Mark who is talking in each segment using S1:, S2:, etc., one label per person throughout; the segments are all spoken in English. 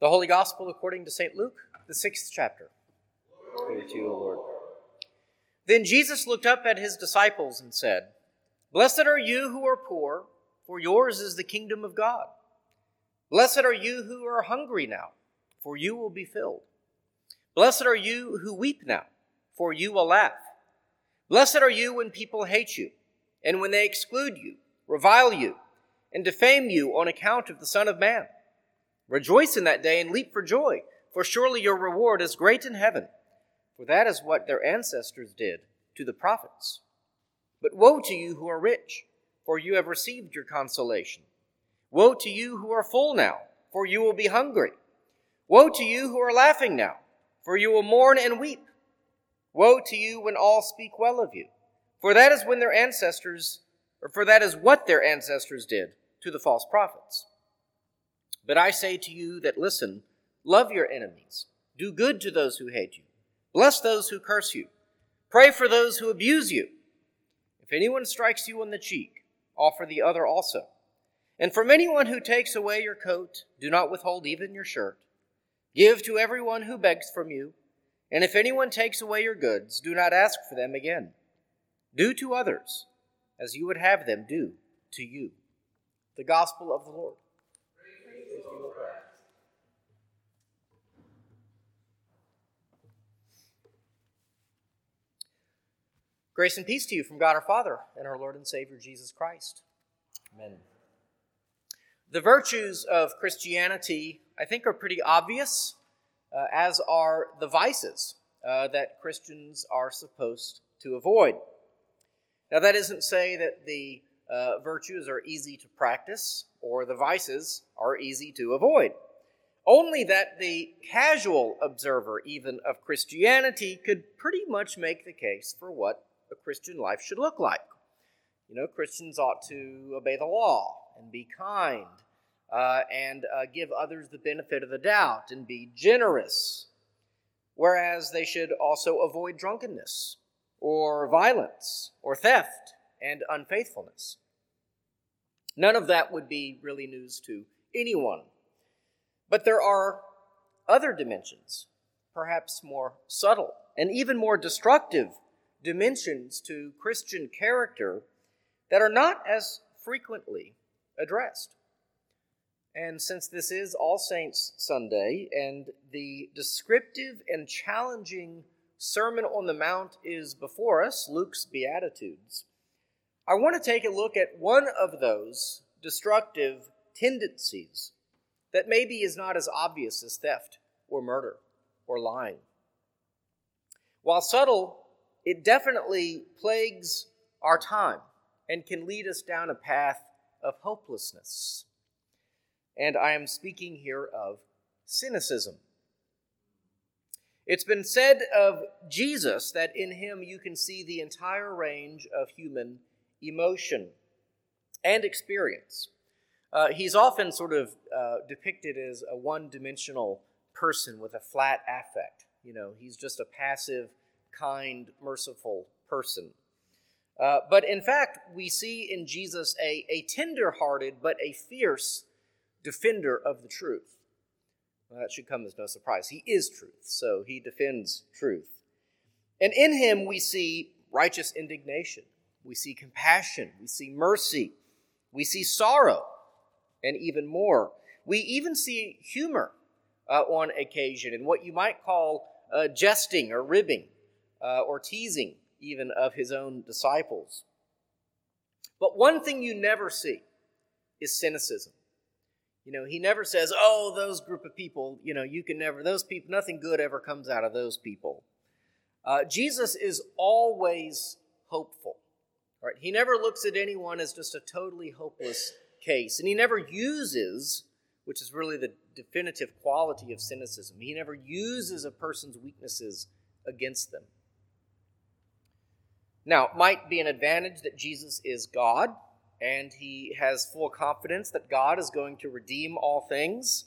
S1: The Holy Gospel according to St. Luke, the sixth chapter. Glory to you, O Lord. Then Jesus looked up at his disciples and said, Blessed are you who are poor, for yours is the kingdom of God. Blessed are you who are hungry now, for you will be filled. Blessed are you who weep now, for you will laugh. Blessed are you when people hate you, and when they exclude you, revile you, and defame you on account of the Son of Man. Rejoice in that day and leap for joy, for surely your reward is great in heaven. For that is what their ancestors did to the prophets. But woe to you who are rich, for you have received your consolation. Woe to you who are full now, for you will be hungry. Woe to you who are laughing now, for you will mourn and weep. Woe to you when all speak well of you, for that is when their ancestors, or for that is what their ancestors did to the false prophets. But I say to you that listen, love your enemies, do good to those who hate you, bless those who curse you, pray for those who abuse you. If anyone strikes you on the cheek, offer the other also. And from anyone who takes away your coat, do not withhold even your shirt. Give to everyone who begs from you, and if anyone takes away your goods, do not ask for them again. Do to others as you would have them do to you. The Gospel of the Lord. Grace and peace to you from God our Father and our Lord and Savior Jesus Christ. Amen. The virtues of Christianity, I think, are pretty obvious, uh, as are the vices uh, that Christians are supposed to avoid. Now, that isn't say that the uh, virtues are easy to practice or the vices are easy to avoid. Only that the casual observer, even of Christianity, could pretty much make the case for what a Christian life should look like. You know, Christians ought to obey the law and be kind uh, and uh, give others the benefit of the doubt and be generous, whereas they should also avoid drunkenness or violence or theft and unfaithfulness. None of that would be really news to anyone. But there are other dimensions, perhaps more subtle and even more destructive dimensions to Christian character that are not as frequently addressed. And since this is All Saints Sunday and the descriptive and challenging Sermon on the Mount is before us, Luke's Beatitudes, I want to take a look at one of those destructive tendencies that maybe is not as obvious as theft or murder or lying. While subtle it definitely plagues our time and can lead us down a path of hopelessness. And I am speaking here of cynicism. It's been said of Jesus that in him you can see the entire range of human emotion and experience. Uh, he's often sort of uh, depicted as a one dimensional person with a flat affect. You know, he's just a passive kind, merciful person. Uh, but in fact, we see in Jesus a, a tender hearted but a fierce defender of the truth. Well, that should come as no surprise. He is truth, so he defends truth. And in him, we see righteous indignation, we see compassion, we see mercy, we see sorrow, and even more. We even see humor uh, on occasion, and what you might call uh, jesting or ribbing uh, or teasing even of his own disciples. But one thing you never see is cynicism. You know, he never says, oh, those group of people, you know, you can never, those people, nothing good ever comes out of those people. Uh, Jesus is always hopeful. Right? He never looks at anyone as just a totally hopeless case. And he never uses, which is really the definitive quality of cynicism, he never uses a person's weaknesses against them. Now, it might be an advantage that Jesus is God and he has full confidence that God is going to redeem all things.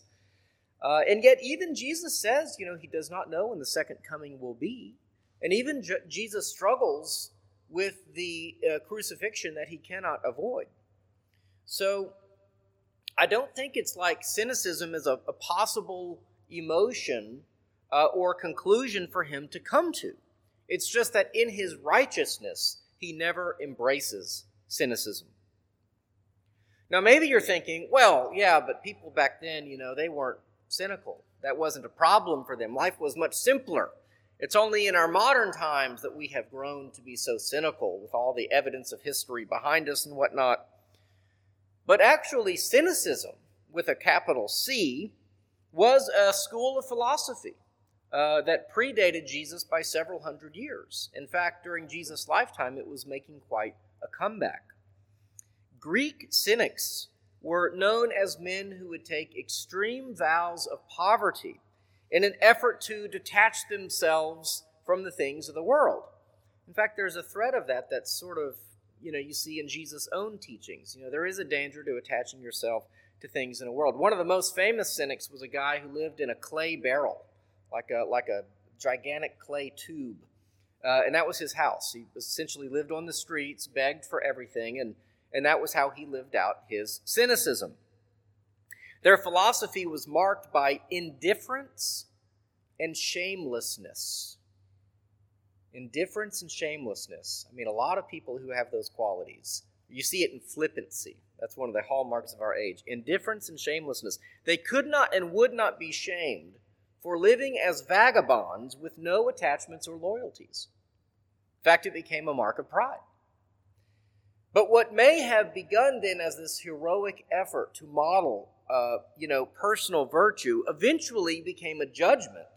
S1: Uh, and yet, even Jesus says, you know, he does not know when the second coming will be. And even J- Jesus struggles with the uh, crucifixion that he cannot avoid. So, I don't think it's like cynicism is a, a possible emotion uh, or conclusion for him to come to. It's just that in his righteousness, he never embraces cynicism. Now, maybe you're thinking, well, yeah, but people back then, you know, they weren't cynical. That wasn't a problem for them. Life was much simpler. It's only in our modern times that we have grown to be so cynical with all the evidence of history behind us and whatnot. But actually, cynicism, with a capital C, was a school of philosophy uh, that predated Jesus by several hundred years. In fact, during Jesus' lifetime, it was making quite a comeback. Greek cynics were known as men who would take extreme vows of poverty in an effort to detach themselves from the things of the world. In fact, there's a thread of that that's sort of, you know, you see in Jesus' own teachings. You know, there is a danger to attaching yourself to things in the world. One of the most famous cynics was a guy who lived in a clay barrel, like a like a gigantic clay tube. Uh, and that was his house. He essentially lived on the streets, begged for everything, and, and that was how he lived out his cynicism. Their philosophy was marked by indifference and shamelessness. Indifference and shamelessness. I mean, a lot of people who have those qualities, you see it in flippancy. That's one of the hallmarks of our age. Indifference and shamelessness. They could not and would not be shamed for living as vagabonds with no attachments or loyalties. In fact, it became a mark of pride. But what may have begun then as this heroic effort to model uh, you know, personal virtue eventually became a judgment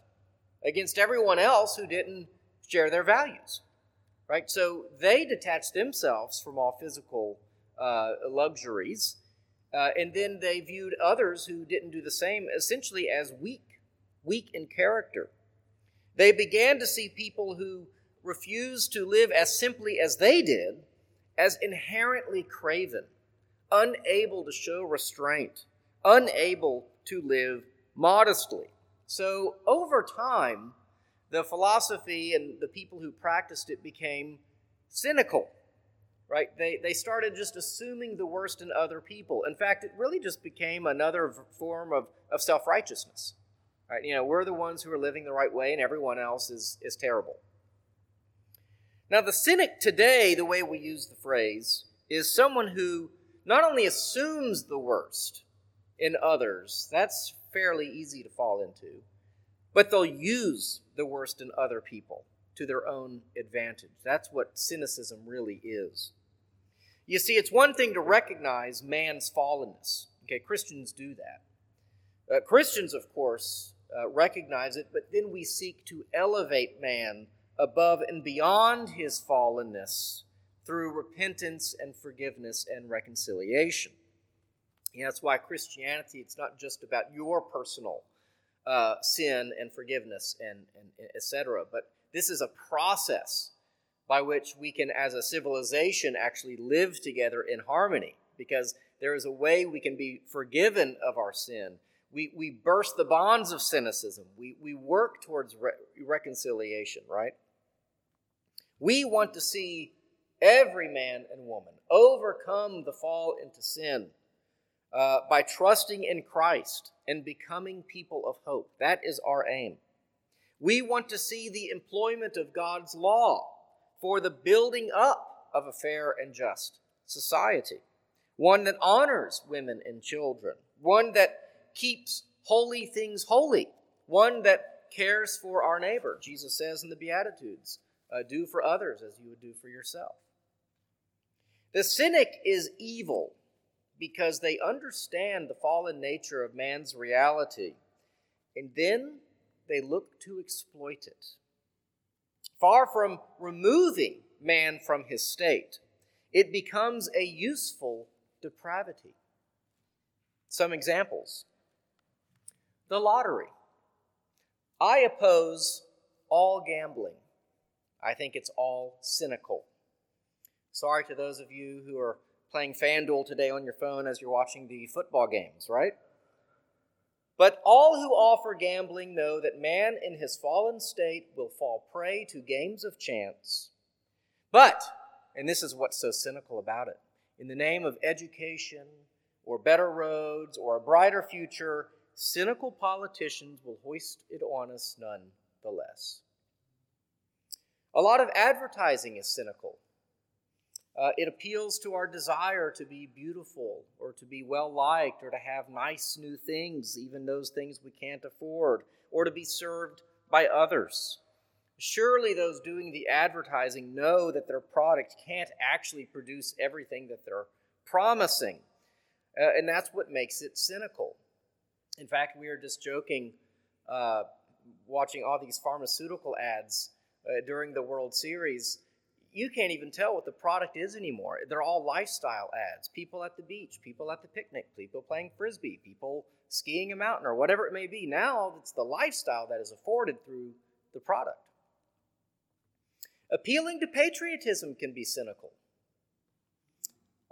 S1: against everyone else who didn't share their values. Right? So they detached themselves from all physical uh, luxuries, uh, and then they viewed others who didn't do the same essentially as weak, weak in character. They began to see people who refused to live as simply as they did as inherently craven, unable to show restraint unable to live modestly. So, over time, the philosophy and the people who practiced it became cynical, right? They, they started just assuming the worst in other people. In fact, it really just became another form of, of self righteousness, right? You know, we're the ones who are living the right way, and everyone else is, is terrible. Now, the cynic today, the way we use the phrase, is someone who not only assumes the worst, in others. That's fairly easy to fall into. But they'll use the worst in other people to their own advantage. That's what cynicism really is. You see, it's one thing to recognize man's fallenness. Okay, Christians do that. Uh, Christians, of course, uh, recognize it, but then we seek to elevate man above and beyond his fallenness through repentance and forgiveness and reconciliation. Know, that's why Christianity, it's not just about your personal uh, sin and forgiveness and, and etc. But this is a process by which we can, as a civilization, actually live together in harmony because there is a way we can be forgiven of our sin. We, we burst the bonds of cynicism. We, we work towards re- reconciliation, right? We want to see every man and woman overcome the fall into sin uh, by trusting in Christ and becoming people of hope. That is our aim. We want to see the employment of God's law for the building up of a fair and just society, one that honors women and children, one that keeps holy things holy, one that cares for our neighbor. Jesus says in the Beatitudes, uh, do for others as you would do for yourself. The cynic is evil because they understand the fallen nature of man's reality, and then they look to exploit it. Far from removing man from his state, it becomes a useful depravity. Some examples the lottery. I oppose all gambling. I think it's all cynical. Sorry to those of you who are playing FanDuel today on your phone as you're watching the football games, right? But all who offer gambling know that man in his fallen state will fall prey to games of chance. But, and this is what's so cynical about it, in the name of education or better roads or a brighter future, cynical politicians will hoist it on us none the less. A lot of advertising is cynical. Uh, it appeals to our desire to be beautiful or to be well liked or to have nice new things, even those things we can't afford, or to be served by others. Surely those doing the advertising know that their product can't actually produce everything that they're promising. Uh, and that's what makes it cynical. In fact, we were just joking uh, watching all these pharmaceutical ads uh, during the World Series. You can't even tell what the product is anymore. They're all lifestyle ads. People at the beach, people at the picnic, people playing frisbee, people skiing a mountain, or whatever it may be. Now it's the lifestyle that is afforded through the product. Appealing to patriotism can be cynical.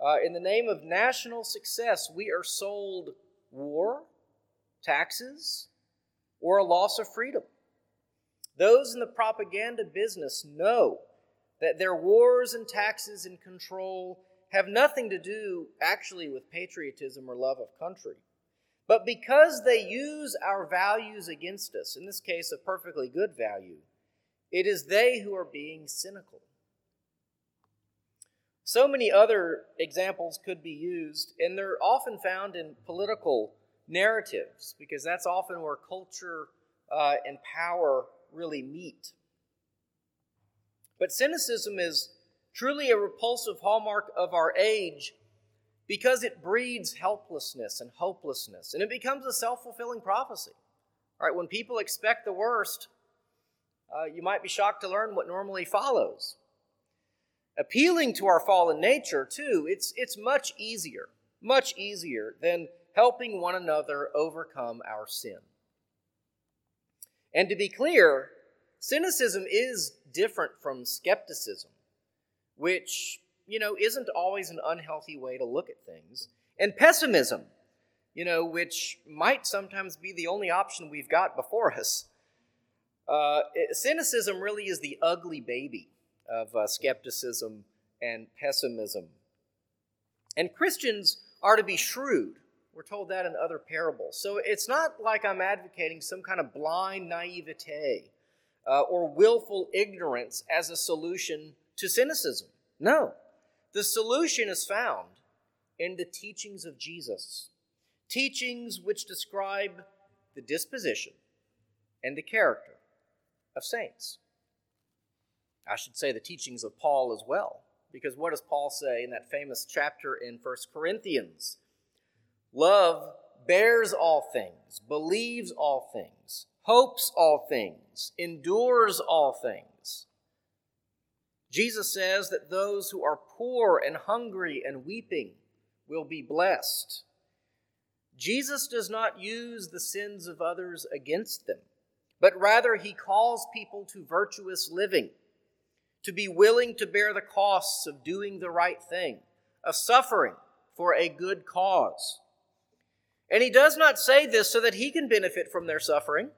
S1: Uh, in the name of national success, we are sold war, taxes, or a loss of freedom. Those in the propaganda business know that their wars and taxes and control have nothing to do actually with patriotism or love of country. But because they use our values against us, in this case, a perfectly good value, it is they who are being cynical. So many other examples could be used, and they're often found in political narratives because that's often where culture uh, and power really meet. But cynicism is truly a repulsive hallmark of our age because it breeds helplessness and hopelessness, and it becomes a self fulfilling prophecy. All right, when people expect the worst, uh, you might be shocked to learn what normally follows. Appealing to our fallen nature, too, it's, it's much easier, much easier than helping one another overcome our sin. And to be clear, cynicism is different from skepticism, which, you know, isn't always an unhealthy way to look at things, and pessimism, you know, which might sometimes be the only option we've got before us. Uh, cynicism really is the ugly baby of uh, skepticism and pessimism. And Christians are to be shrewd. We're told that in other parables. So it's not like I'm advocating some kind of blind naivete uh, or willful ignorance as a solution to cynicism. No. The solution is found in the teachings of Jesus, teachings which describe the disposition and the character of saints. I should say the teachings of Paul as well, because what does Paul say in that famous chapter in 1 Corinthians? Love bears all things, believes all things, hopes all things, endures all things. Jesus says that those who are poor and hungry and weeping will be blessed. Jesus does not use the sins of others against them but rather he calls people to virtuous living, to be willing to bear the costs of doing the right thing, of suffering for a good cause. And he does not say this so that he can benefit from their suffering,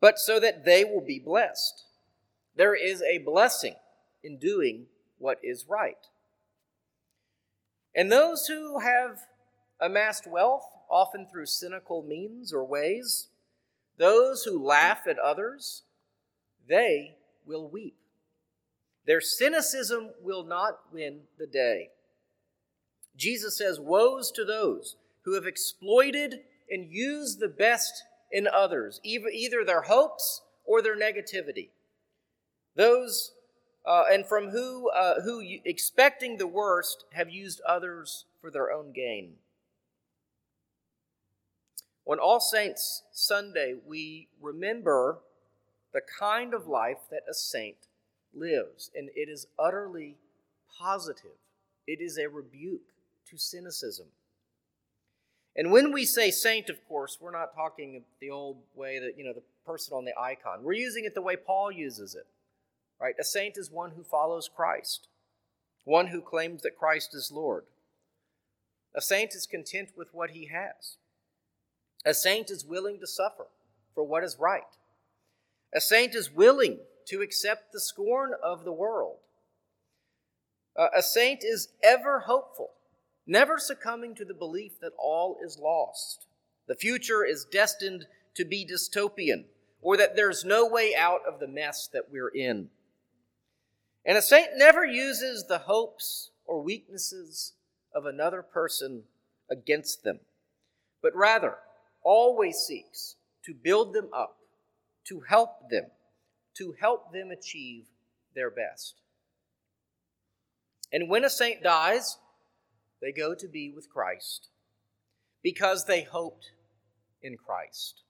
S1: but so that they will be blessed. There is a blessing in doing what is right. And those who have amassed wealth, often through cynical means or ways, those who laugh at others, they will weep. Their cynicism will not win the day. Jesus says, Woes to those who have exploited and used the best in others, either their hopes or their negativity. Those, uh, and from who, uh, who, expecting the worst, have used others for their own gain. On All Saints Sunday, we remember the kind of life that a saint lives, and it is utterly positive. It is a rebuke to cynicism. And when we say saint, of course, we're not talking the old way that, you know, the person on the icon. We're using it the way Paul uses it. Right? A saint is one who follows Christ, one who claims that Christ is Lord. A saint is content with what he has. A saint is willing to suffer for what is right. A saint is willing to accept the scorn of the world. Uh, a saint is ever hopeful, never succumbing to the belief that all is lost. The future is destined to be dystopian, or that there's no way out of the mess that we're in. And a saint never uses the hopes or weaknesses of another person against them, but rather always seeks to build them up, to help them, to help them achieve their best. And when a saint dies, they go to be with Christ because they hoped in Christ.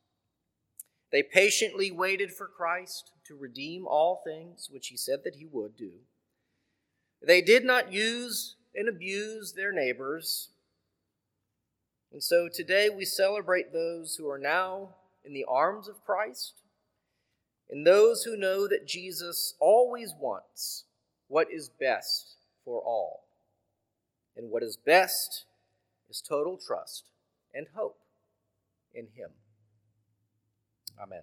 S1: They patiently waited for Christ to redeem all things, which he said that he would do. They did not use and abuse their neighbors. And so today we celebrate those who are now in the arms of Christ and those who know that Jesus always wants what is best for all. And what is best is total trust and hope in Him. Amen.